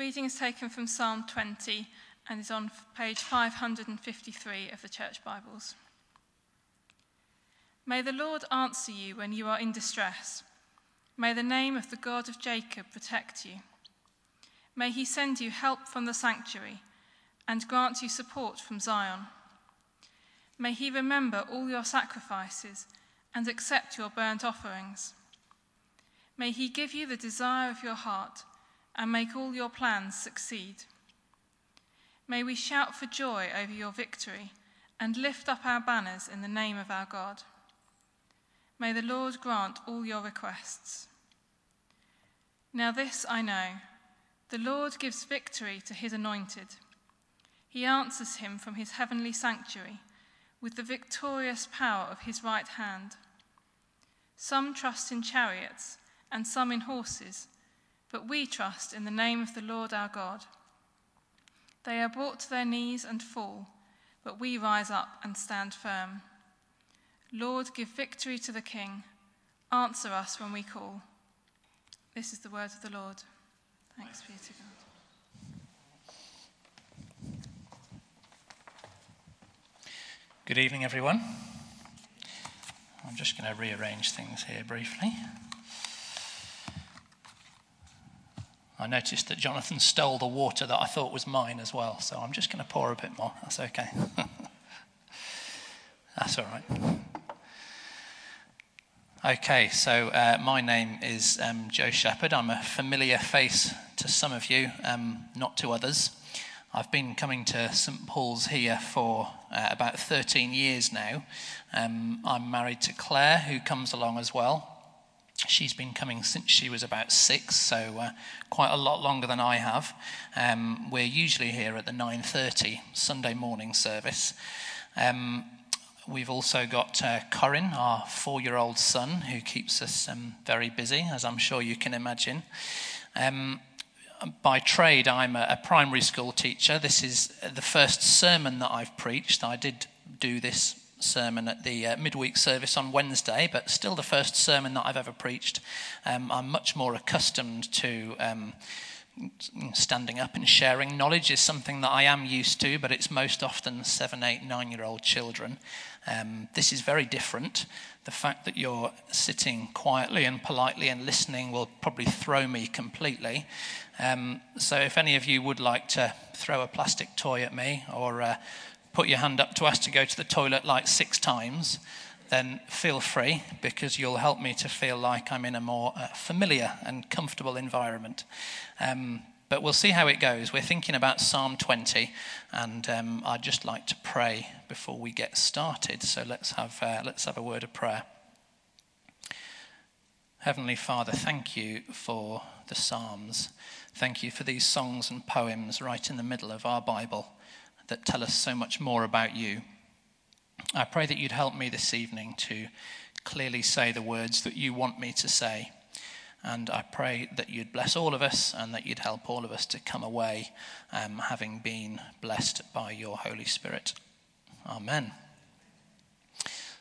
reading is taken from Psalm 20 and is on page 553 of the Church Bibles. May the Lord answer you when you are in distress. May the name of the God of Jacob protect you. May he send you help from the sanctuary and grant you support from Zion. May he remember all your sacrifices and accept your burnt offerings. May he give you the desire of your heart and make all your plans succeed. May we shout for joy over your victory and lift up our banners in the name of our God. May the Lord grant all your requests. Now, this I know the Lord gives victory to his anointed. He answers him from his heavenly sanctuary with the victorious power of his right hand. Some trust in chariots and some in horses, but we trust in the name of the Lord our God. They are brought to their knees and fall, but we rise up and stand firm. Lord, give victory to the King. Answer us when we call. This is the word of the Lord. Thanks be to God. Good evening, everyone. I'm just going to rearrange things here briefly. I noticed that Jonathan stole the water that I thought was mine as well, so I'm just going to pour a bit more. That's okay. That's all right. Okay, so uh, my name is um, Joe Shepherd. I'm a familiar face to some of you, um, not to others. I've been coming to St Paul's here for uh, about 13 years now. Um, I'm married to Claire, who comes along as well. She's been coming since she was about six, so uh, quite a lot longer than I have. Um, we're usually here at the 9:30 Sunday morning service. Um, We've also got uh, Corin, our four year old son, who keeps us um, very busy, as I'm sure you can imagine. Um, by trade, I'm a, a, primary school teacher. This is the first sermon that I've preached. I did do this sermon at the uh, midweek service on Wednesday, but still the first sermon that I've ever preached. Um, I'm much more accustomed to um, standing up and sharing. Knowledge is something that I am used to, but it's most often seven, eight, nine year old children. Um, this is very different. The fact that you're sitting quietly and politely and listening will probably throw me completely. Um, so, if any of you would like to throw a plastic toy at me or uh, put your hand up to ask to go to the toilet like six times, then feel free because you'll help me to feel like I'm in a more uh, familiar and comfortable environment. Um, but we'll see how it goes. We're thinking about Psalm 20, and um, I'd just like to pray before we get started. So let's have, uh, let's have a word of prayer. Heavenly Father, thank you for the Psalms. Thank you for these songs and poems right in the middle of our Bible that tell us so much more about you. I pray that you'd help me this evening to clearly say the words that you want me to say. And I pray that you'd bless all of us and that you'd help all of us to come away um, having been blessed by your Holy Spirit. Amen.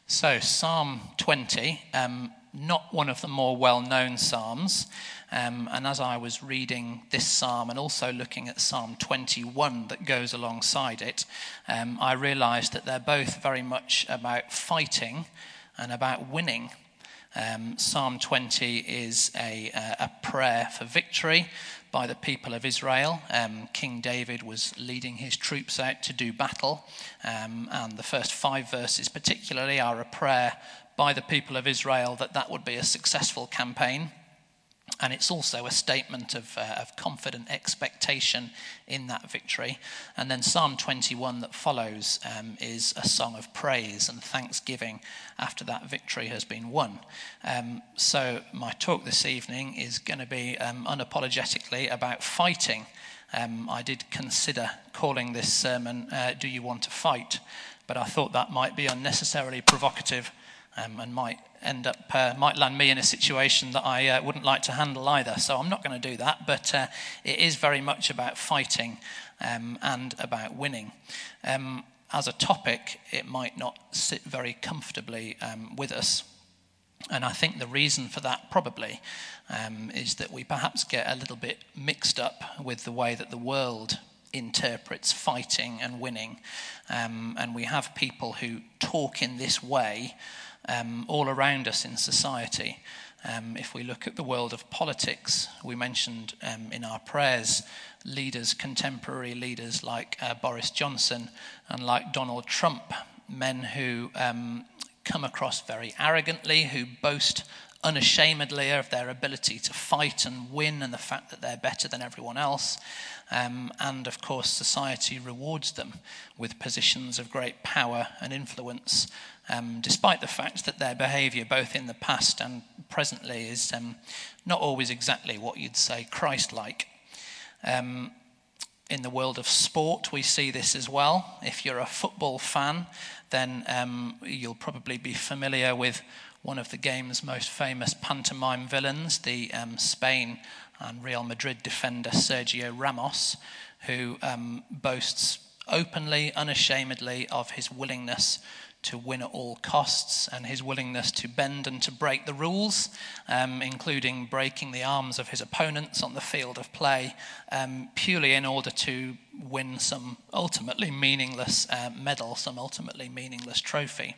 So, Psalm 20, um, not one of the more well known Psalms. Um, and as I was reading this Psalm and also looking at Psalm 21 that goes alongside it, um, I realized that they're both very much about fighting and about winning. Um, Psalm 20 is a, a, prayer for victory by the people of Israel. Um, King David was leading his troops out to do battle, um, and the first five verses, particularly, are a prayer by the people of Israel that that would be a successful campaign. And it's also a statement of, uh, of confident expectation in that victory. And then Psalm 21 that follows um, is a song of praise and thanksgiving after that victory has been won. Um, so, my talk this evening is going to be um, unapologetically about fighting. Um, I did consider calling this sermon, uh, Do You Want to Fight? But I thought that might be unnecessarily provocative um, and might end up uh, might land me in a situation that I uh, wouldn't like to handle either. So I'm not going to do that. But uh, it is very much about fighting um, and about winning. Um, as a topic, it might not sit very comfortably um, with us. And I think the reason for that probably um, is that we perhaps get a little bit mixed up with the way that the world interprets fighting and winning. Um, and we have people who talk in this way um, all around us in society. Um, if we look at the world of politics, we mentioned um, in our prayers leaders, contemporary leaders like uh, Boris Johnson and like Donald Trump, men who um, come across very arrogantly, who boast unashamedly of their ability to fight and win and the fact that they're better than everyone else. Um, and of course, society rewards them with positions of great power and influence, um, despite the fact that their behavior, both in the past and presently, is um, not always exactly what you'd say Christ like. Um, in the world of sport, we see this as well. If you're a football fan, then um, you'll probably be familiar with one of the game's most famous pantomime villains, the um, Spain and Real Madrid defender Sergio Ramos, who um, boasts openly, unashamedly of his willingness to win at all costs and his willingness to bend and to break the rules, um, including breaking the arms of his opponents on the field of play, um, purely in order to win some ultimately meaningless uh, medal, some ultimately meaningless trophy.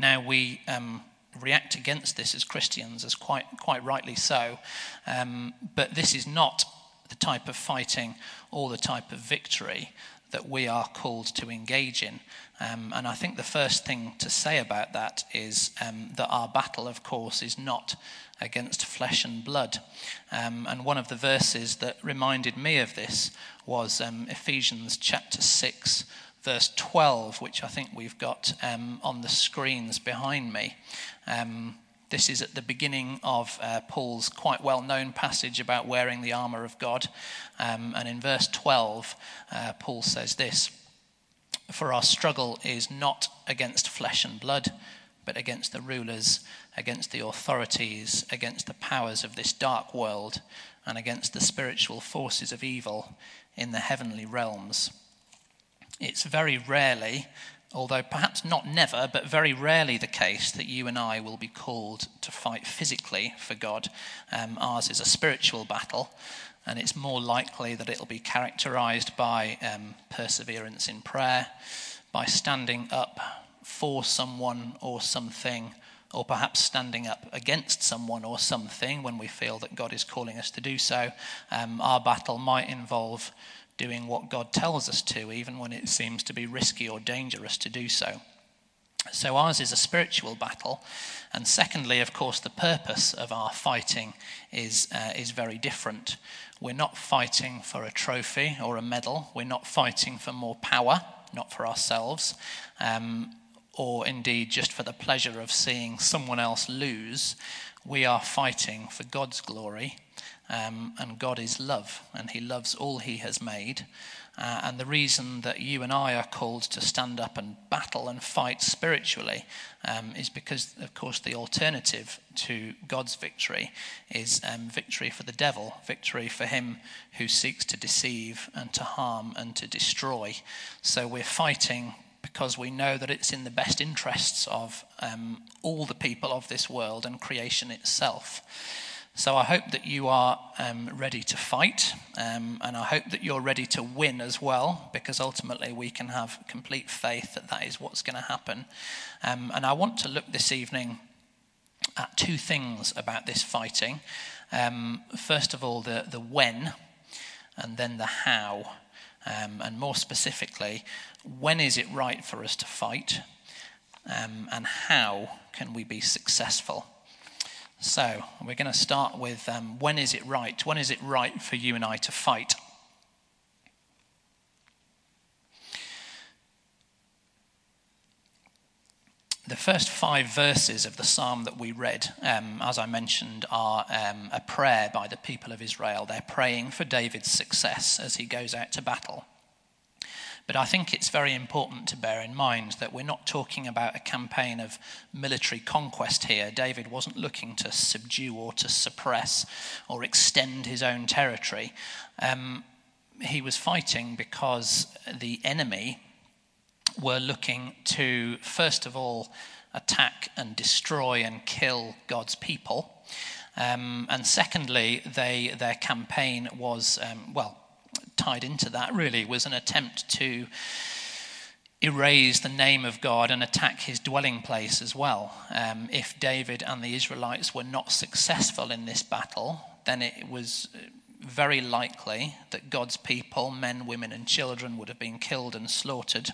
Now, we um, react against this as Christians, as quite, quite rightly so, um, but this is not the type of fighting or the type of victory that we are called to engage in. Um, and I think the first thing to say about that is um, that our battle, of course, is not against flesh and blood. Um, and one of the verses that reminded me of this was um, Ephesians chapter 6, verse 12, which I think we've got um, on the screens behind me. Um, this is at the beginning of uh, Paul's quite well known passage about wearing the armour of God. Um, and in verse 12, uh, Paul says this For our struggle is not against flesh and blood, but against the rulers, against the authorities, against the powers of this dark world, and against the spiritual forces of evil in the heavenly realms. It's very rarely, although perhaps not never, but very rarely the case that you and I will be called to fight physically for God. Um, ours is a spiritual battle, and it's more likely that it'll be characterized by um, perseverance in prayer, by standing up for someone or something, or perhaps standing up against someone or something when we feel that God is calling us to do so. Um, our battle might involve doing what God tells us to, even when it seems to be risky or dangerous to do so. So, ours is a spiritual battle. And secondly, of course, the purpose of our fighting is, uh, is very different. We're not fighting for a trophy or a medal, we're not fighting for more power, not for ourselves, um, or indeed just for the pleasure of seeing someone else lose. We are fighting for God's glory um, and God is love, and He loves all He has made. Uh, and the reason that you and I are called to stand up and battle and fight spiritually um, is because, of course, the alternative to God's victory is um, victory for the devil, victory for him who seeks to deceive and to harm and to destroy. So we're fighting because we know that it's in the best interests of um, all the people of this world and creation itself. So I hope that you are um, ready to fight, um, and I hope that you're ready to win as well, because ultimately we can have complete faith that that is what's going to happen. Um, and I want to look this evening at two things about this fighting. Um, first of all, the, the when, and then the how. Um, and more specifically, when is it right for us to fight, um, and how can we be successful? So, we're going to start with um, when is it right? When is it right for you and I to fight? The first five verses of the psalm that we read, um, as I mentioned, are um, a prayer by the people of Israel. They're praying for David's success as he goes out to battle. But I think it's very important to bear in mind that we're not talking about a campaign of military conquest here. David wasn't looking to subdue or to suppress or extend his own territory. Um, he was fighting because the enemy were looking to, first of all, attack and destroy and kill God's people. Um, and secondly, they, their campaign was, um, well, tied into that really, was an attempt to erase the name of God and attack his dwelling place as well. Um, if David and the Israelites were not successful in this battle, then it was very likely that God's people, men, women, and children, would have been killed and slaughtered.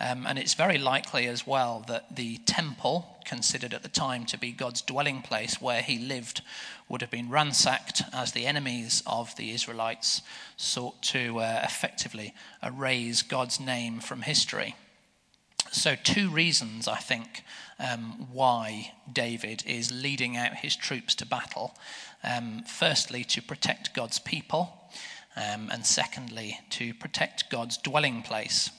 Um, and it's very likely as well that the temple, considered at the time to be God's dwelling place where he lived, would have been ransacked as the enemies of the Israelites sought to uh, effectively erase God's name from history. So, two reasons, I think, um, why David is leading out his troops to battle. Um, firstly, to protect God's people, um, and secondly, to protect God's dwelling place.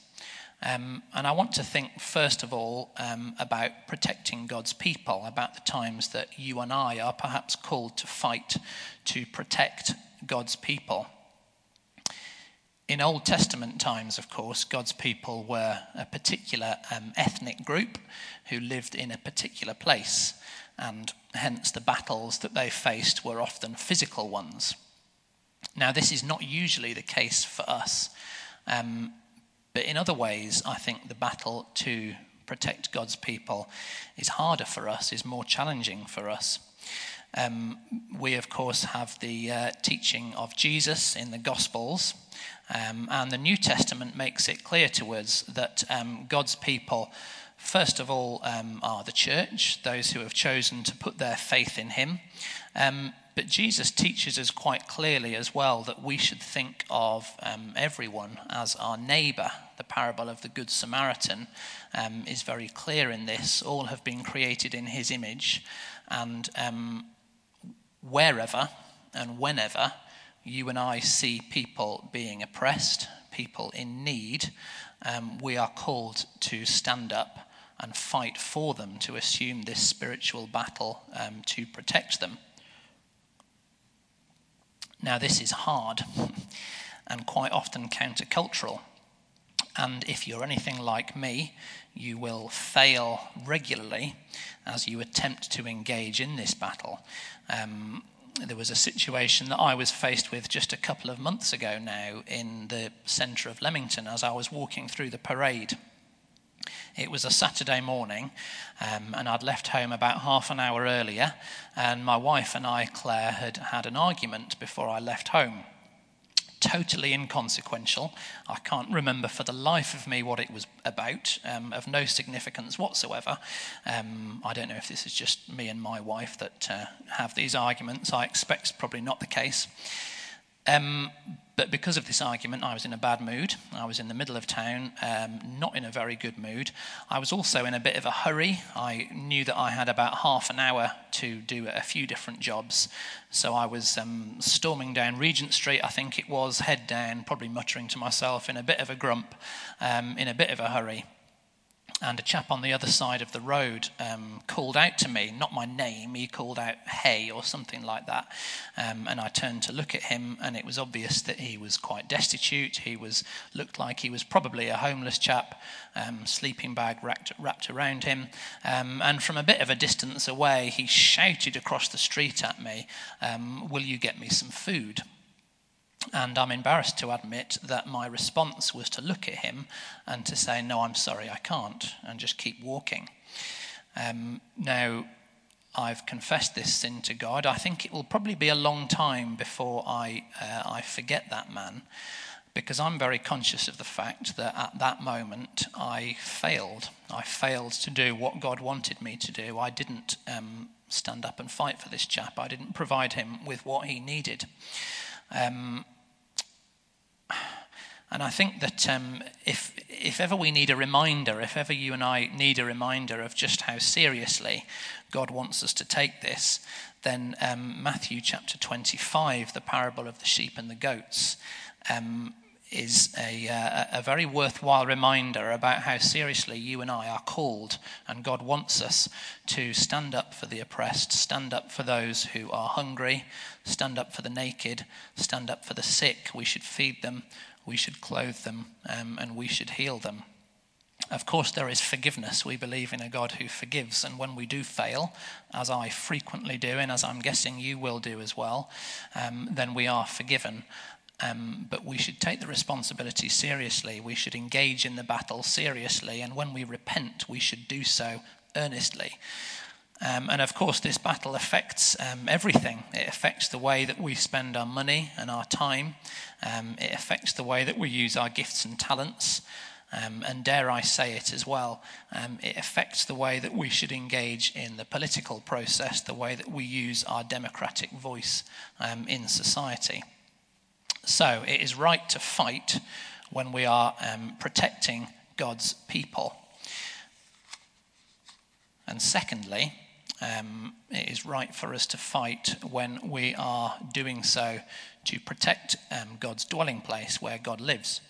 Um, and I want to think, first of all, um, about protecting God's people, about the times that you and I are perhaps called to fight to protect God's people. In Old Testament times, of course, God's people were a particular um, ethnic group who lived in a particular place, and hence the battles that they faced were often physical ones. Now, this is not usually the case for us, um, but in other ways, I think the battle to protect God's people is harder for us, is more challenging for us. Um, we, of course, have the uh, teaching of Jesus in the Gospels, um, and the New Testament makes it clear to us that um, God's people, first of all, um, are the church, those who have chosen to put their faith in Him. Um, but Jesus teaches us quite clearly as well that we should think of um, everyone as our neighbour. The parable of the Good Samaritan um, is very clear in this. All have been created in His image, and wherever and whenever you and I see people being oppressed, people in need, um, we are called to stand up and fight for them, to assume this spiritual battle um, to protect them. Now, this is hard and quite often countercultural. And if you're anything like me, you will fail regularly as you attempt to engage in this battle. Um, there was a situation that I was faced with just a couple of months ago now in the centre of Leamington as I was walking through the parade. It was a Saturday morning, um, and I'd left home about half an hour earlier, and my wife and I, Claire, had had an argument before I left home totally inconsequential. I can't remember for the life of me what it was about, um, of no significance whatsoever. Um, I don't know if this is just me and my wife that uh, have these arguments. I expect it's probably not the case. Um, but because of this argument, I was in a bad mood. I was in the middle of town, um, not in a very good mood. I was also in a bit of a hurry. I knew that I had about half an hour to do a few different jobs. So I was um, storming down Regent Street, I think it was, head down, probably muttering to myself in a bit of a grump, um, in a bit of a hurry and a chap on the other side of the road um, called out to me, not my name, he called out hey or something like that. Um, and I turned to look at him, and it was obvious that he was quite destitute. He was looked like he was probably a homeless chap, um, sleeping bag wrapped, wrapped around him. Um, and from a bit of a distance away, he shouted across the street at me, um, Will you get me some food? And I'm embarrassed to admit that my response was to look at him and to say, No, I'm sorry, I can't, and just keep walking. Um, now, I've confessed this sin to God. I think it will probably be a long time before I, uh, I forget that man because I'm very conscious of the fact that at that moment I failed. I failed to do what God wanted me to do. I didn't um, stand up and fight for this chap, I didn't provide him with what he needed. Um, and I think that um, if, if ever we need a reminder, if ever you and I need a reminder of just how seriously God wants us to take this, then um, Matthew chapter 25, the parable of the sheep and the goats, um, is a, uh, a very worthwhile reminder about how seriously you and I are called, and God wants us to stand up for the oppressed, stand up for those who are hungry, stand up for the naked, stand up for the sick. We should feed them, we should clothe them, um, and we should heal them. Of course, there is forgiveness. We believe in a God who forgives. And when we do fail, as I frequently do, and as I'm guessing you will do as well, um, then we are forgiven. Um, but we should take the responsibility seriously. We should engage in the battle seriously. And when we repent, we should do so earnestly. Um, and of course, this battle affects um, everything. It affects the way that we spend our money and our time. Um, it affects the way that we use our gifts and talents. Um, and dare I say it as well, um, it affects the way that we should engage in the political process, the way that we use our democratic voice um, in society. So it is right to fight when we are protecting God's people. And secondly, um, it is right for us to fight when we are doing so to protect um, God's dwelling place where God lives.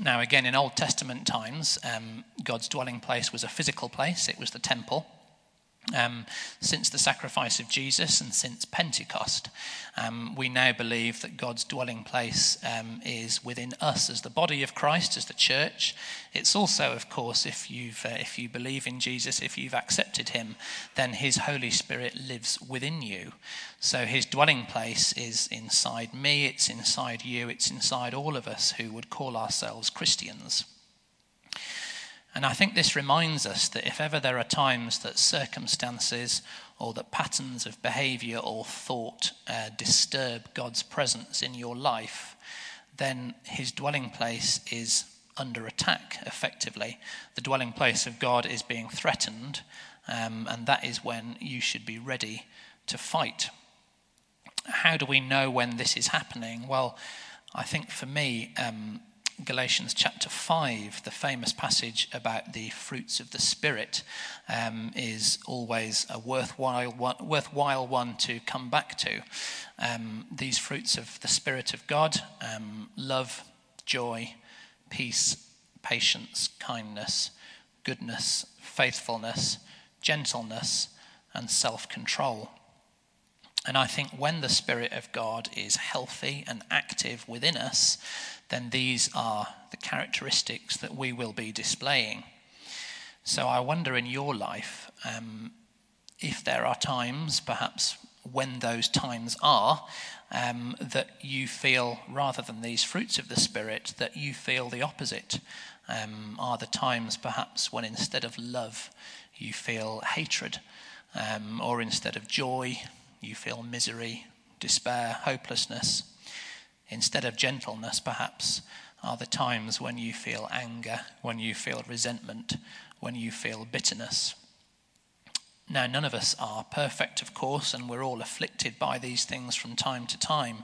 Now, again, in Old Testament times, um, God's dwelling place was a physical place, it was the temple. Um, since the sacrifice of Jesus and since Pentecost, um, we now believe that God's dwelling place um, is within us as the body of Christ, as the church. It's also, of course, if, you've, uh, if you believe in Jesus, if you've accepted him, then his Holy Spirit lives within you. So his dwelling place is inside me, it's inside you, it's inside all of us who would call ourselves Christians. And I think this reminds us that if ever there are times that circumstances or that patterns of behavior or thought uh, disturb God's presence in your life, then his dwelling place is under attack, effectively. The dwelling place of God is being threatened, um, and that is when you should be ready to fight. How do we know when this is happening? Well, I think for me, um, Galatians chapter 5, the famous passage about the fruits of the Spirit, um, is always a worthwhile one, worthwhile one to come back to. Um, these fruits of the Spirit of God um, love, joy, peace, patience, kindness, goodness, faithfulness, gentleness, and self control. And I think when the Spirit of God is healthy and active within us, then these are the characteristics that we will be displaying. So I wonder in your life um, if there are times, perhaps when those times are, um, that you feel, rather than these fruits of the Spirit, that you feel the opposite. Um, are the times perhaps when instead of love, you feel hatred, um, or instead of joy, you feel misery, despair, hopelessness? Instead of gentleness, perhaps, are the times when you feel anger, when you feel resentment, when you feel bitterness. Now, none of us are perfect, of course, and we're all afflicted by these things from time to time.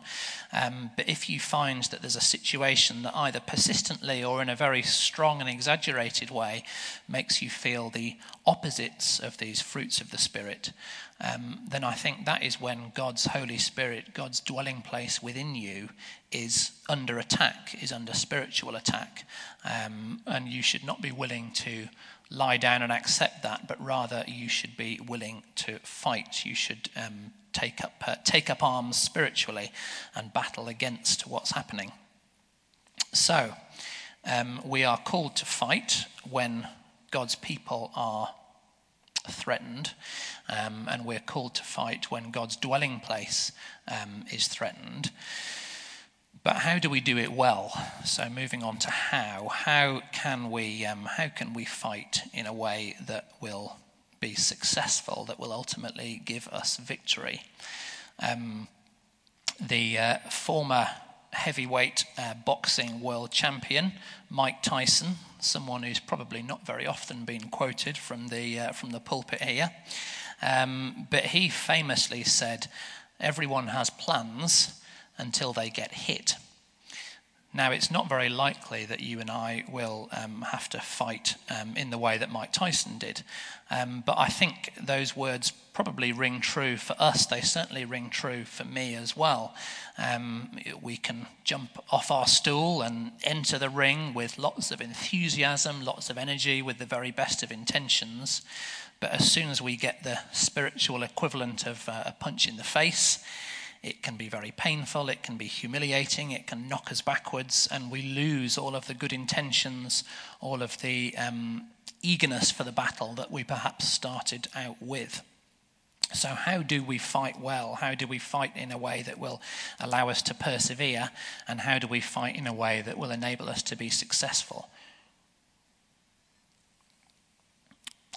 Um, but if you find that there's a situation that either persistently or in a very strong and exaggerated way makes you feel the opposites of these fruits of the Spirit, um, then I think that is when God's Holy Spirit, God's dwelling place within you, is under attack, is under spiritual attack. Um, and you should not be willing to lie down and accept that, but rather you should be willing to fight. You should um, take, up, uh, take up arms spiritually and battle against what's happening. So, um, we are called to fight when God's people are threatened, um, and we're called to fight when God's dwelling place um, is threatened. But how do we do it well? So moving on to how, how can we um, how can we fight in a way that will be successful, that will ultimately give us victory? Um, the uh, former heavyweight uh, boxing world champion Mike Tyson, someone who's probably not very often been quoted from the uh, from the pulpit here, um, but he famously said, "Everyone has plans." Until they get hit. Now, it's not very likely that you and I will um, have to fight um, in the way that Mike Tyson did. Um, but I think those words probably ring true for us. They certainly ring true for me as well. Um, we can jump off our stool and enter the ring with lots of enthusiasm, lots of energy, with the very best of intentions. But as soon as we get the spiritual equivalent of uh, a punch in the face, It can be very painful, it can be humiliating, it can knock us backwards, and we lose all of the good intentions, all of the um, eagerness for the battle that we perhaps started out with. So, how do we fight well? How do we fight in a way that will allow us to persevere? And how do we fight in a way that will enable us to be successful?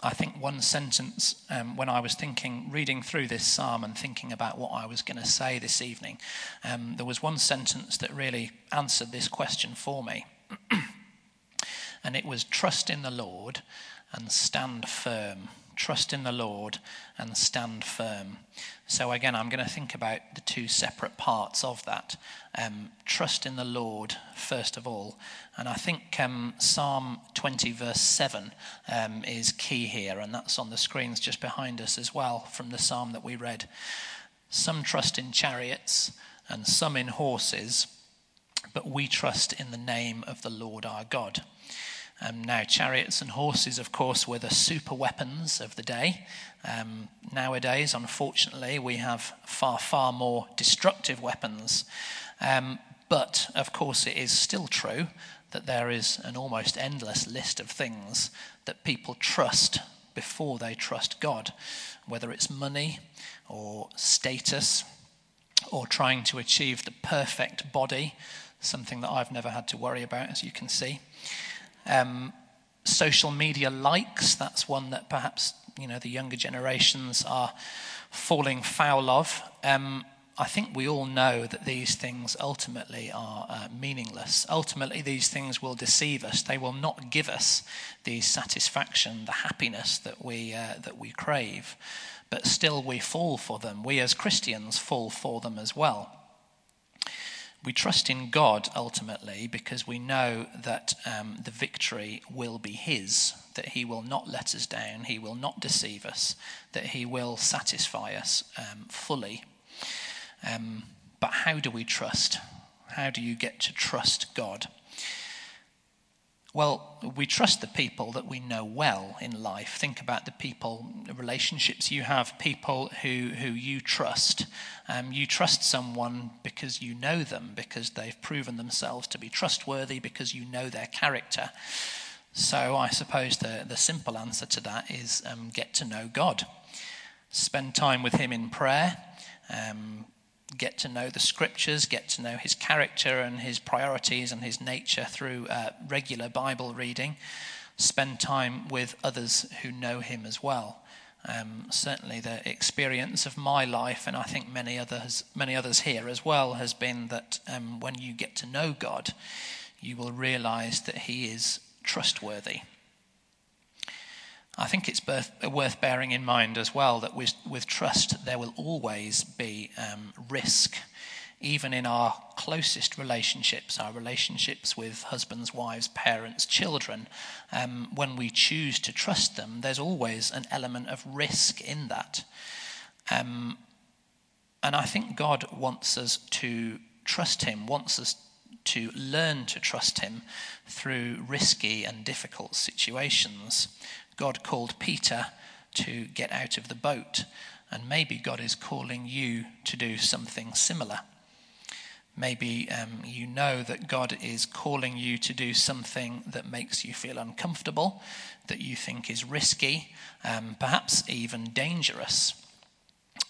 I think one sentence um, when I was thinking, reading through this psalm and thinking about what I was going to say this evening, um, there was one sentence that really answered this question for me. and it was trust in the Lord and stand firm trust in the Lord and stand firm. So, again, I'm going to think about the two separate parts of that. Um, trust in the Lord, first of all. And I think um, Psalm 20, verse 7, um, is key here, and that's on the screens just behind us as well from the psalm that we read. Some trust in chariots and some in horses, but we trust in the name of the Lord our God. Um, now, chariots and horses, of course, were the super weapons of the day. Um, nowadays, unfortunately, we have far, far more destructive weapons. Um, but, of course, it is still true that there is an almost endless list of things that people trust before they trust God, whether it's money or status or trying to achieve the perfect body, something that I've never had to worry about, as you can see. Um, social media likes, that's one that perhaps you know the younger generations are falling foul of. Um, I think we all know that these things ultimately are uh, meaningless. Ultimately, these things will deceive us. They will not give us the satisfaction, the happiness that we, uh, that we crave. But still, we fall for them. We as Christians fall for them as well we trust in God ultimately because we know that um, the victory will be His, that He will not let us down, He will not deceive us, that He will satisfy us um, fully. Um, but how do we trust? How do you get to trust God? Well, we trust the people that we know well in life. Think about the people, the relationships you have, people who, who you trust. Um, you trust someone because you know them, because they've proven themselves to be trustworthy, because you know their character. So I suppose the, the simple answer to that is um, get to know God. Spend time with Him in prayer. Um, get to know the scriptures, get to know his character and his priorities and his nature through uh, regular Bible reading, spend time with others who know him as well. Um, certainly, the experience of my life, and I think many others, many others here as well, has been that um, when you get to know God, you will realize that He is trustworthy. I think it's worth bearing in mind as well that with, with trust there will always be um, risk, even in our closest relationships, our relationships with husbands, wives, parents, children. Um, when we choose to trust them, there's always an element of risk in that. Um, and I think God wants us to trust Him, wants us to learn to trust Him through risky and difficult situations. God called Peter to get out of the boat, and maybe God is calling you to do something similar. Maybe um, you know that God is calling you to do something that makes you feel uncomfortable, that you think is risky, um, perhaps even dangerous.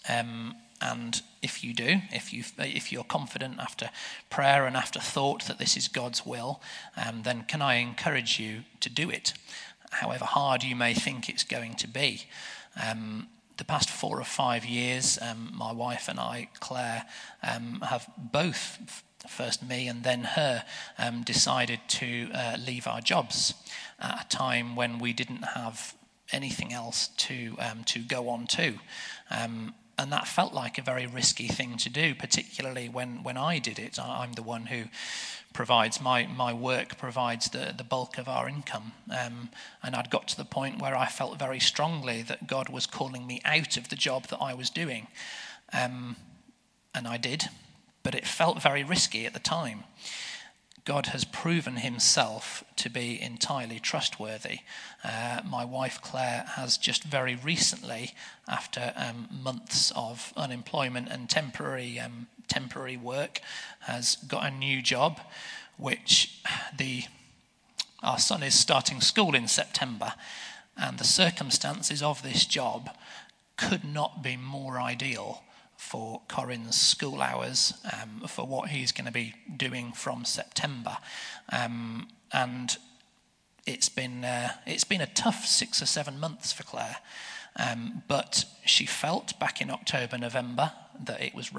Um, and if you do, if, you if you're confident after prayer and after thought that this is God's will, um, then can I encourage you to do it? However hard you may think it's going to be. Um, the past four or five years, um, my wife and I, Claire, um, have both, first me and then her, um, decided to uh, leave our jobs at a time when we didn't have anything else to um, to go on to. Um, and that felt like a very risky thing to do, particularly when, when I did it. I'm the one who provides my, my work provides the, the bulk of our income. Um, and I'd got to the point where I felt very strongly that God was calling me out of the job that I was doing. Um, and I did, but it felt very risky at the time. God has proven himself to be entirely trustworthy. Uh, my wife Claire has just very recently, after um, months of unemployment and temporary um, temporary work, has got a new job, which the our son is starting school in September, and the circumstances of this job could not be more ideal for Corin's school hours, um, for what he's going to be doing from September. Um, and it's been, uh, it's been a tough six or seven months for Claire. Um, but she felt back in October, November that it was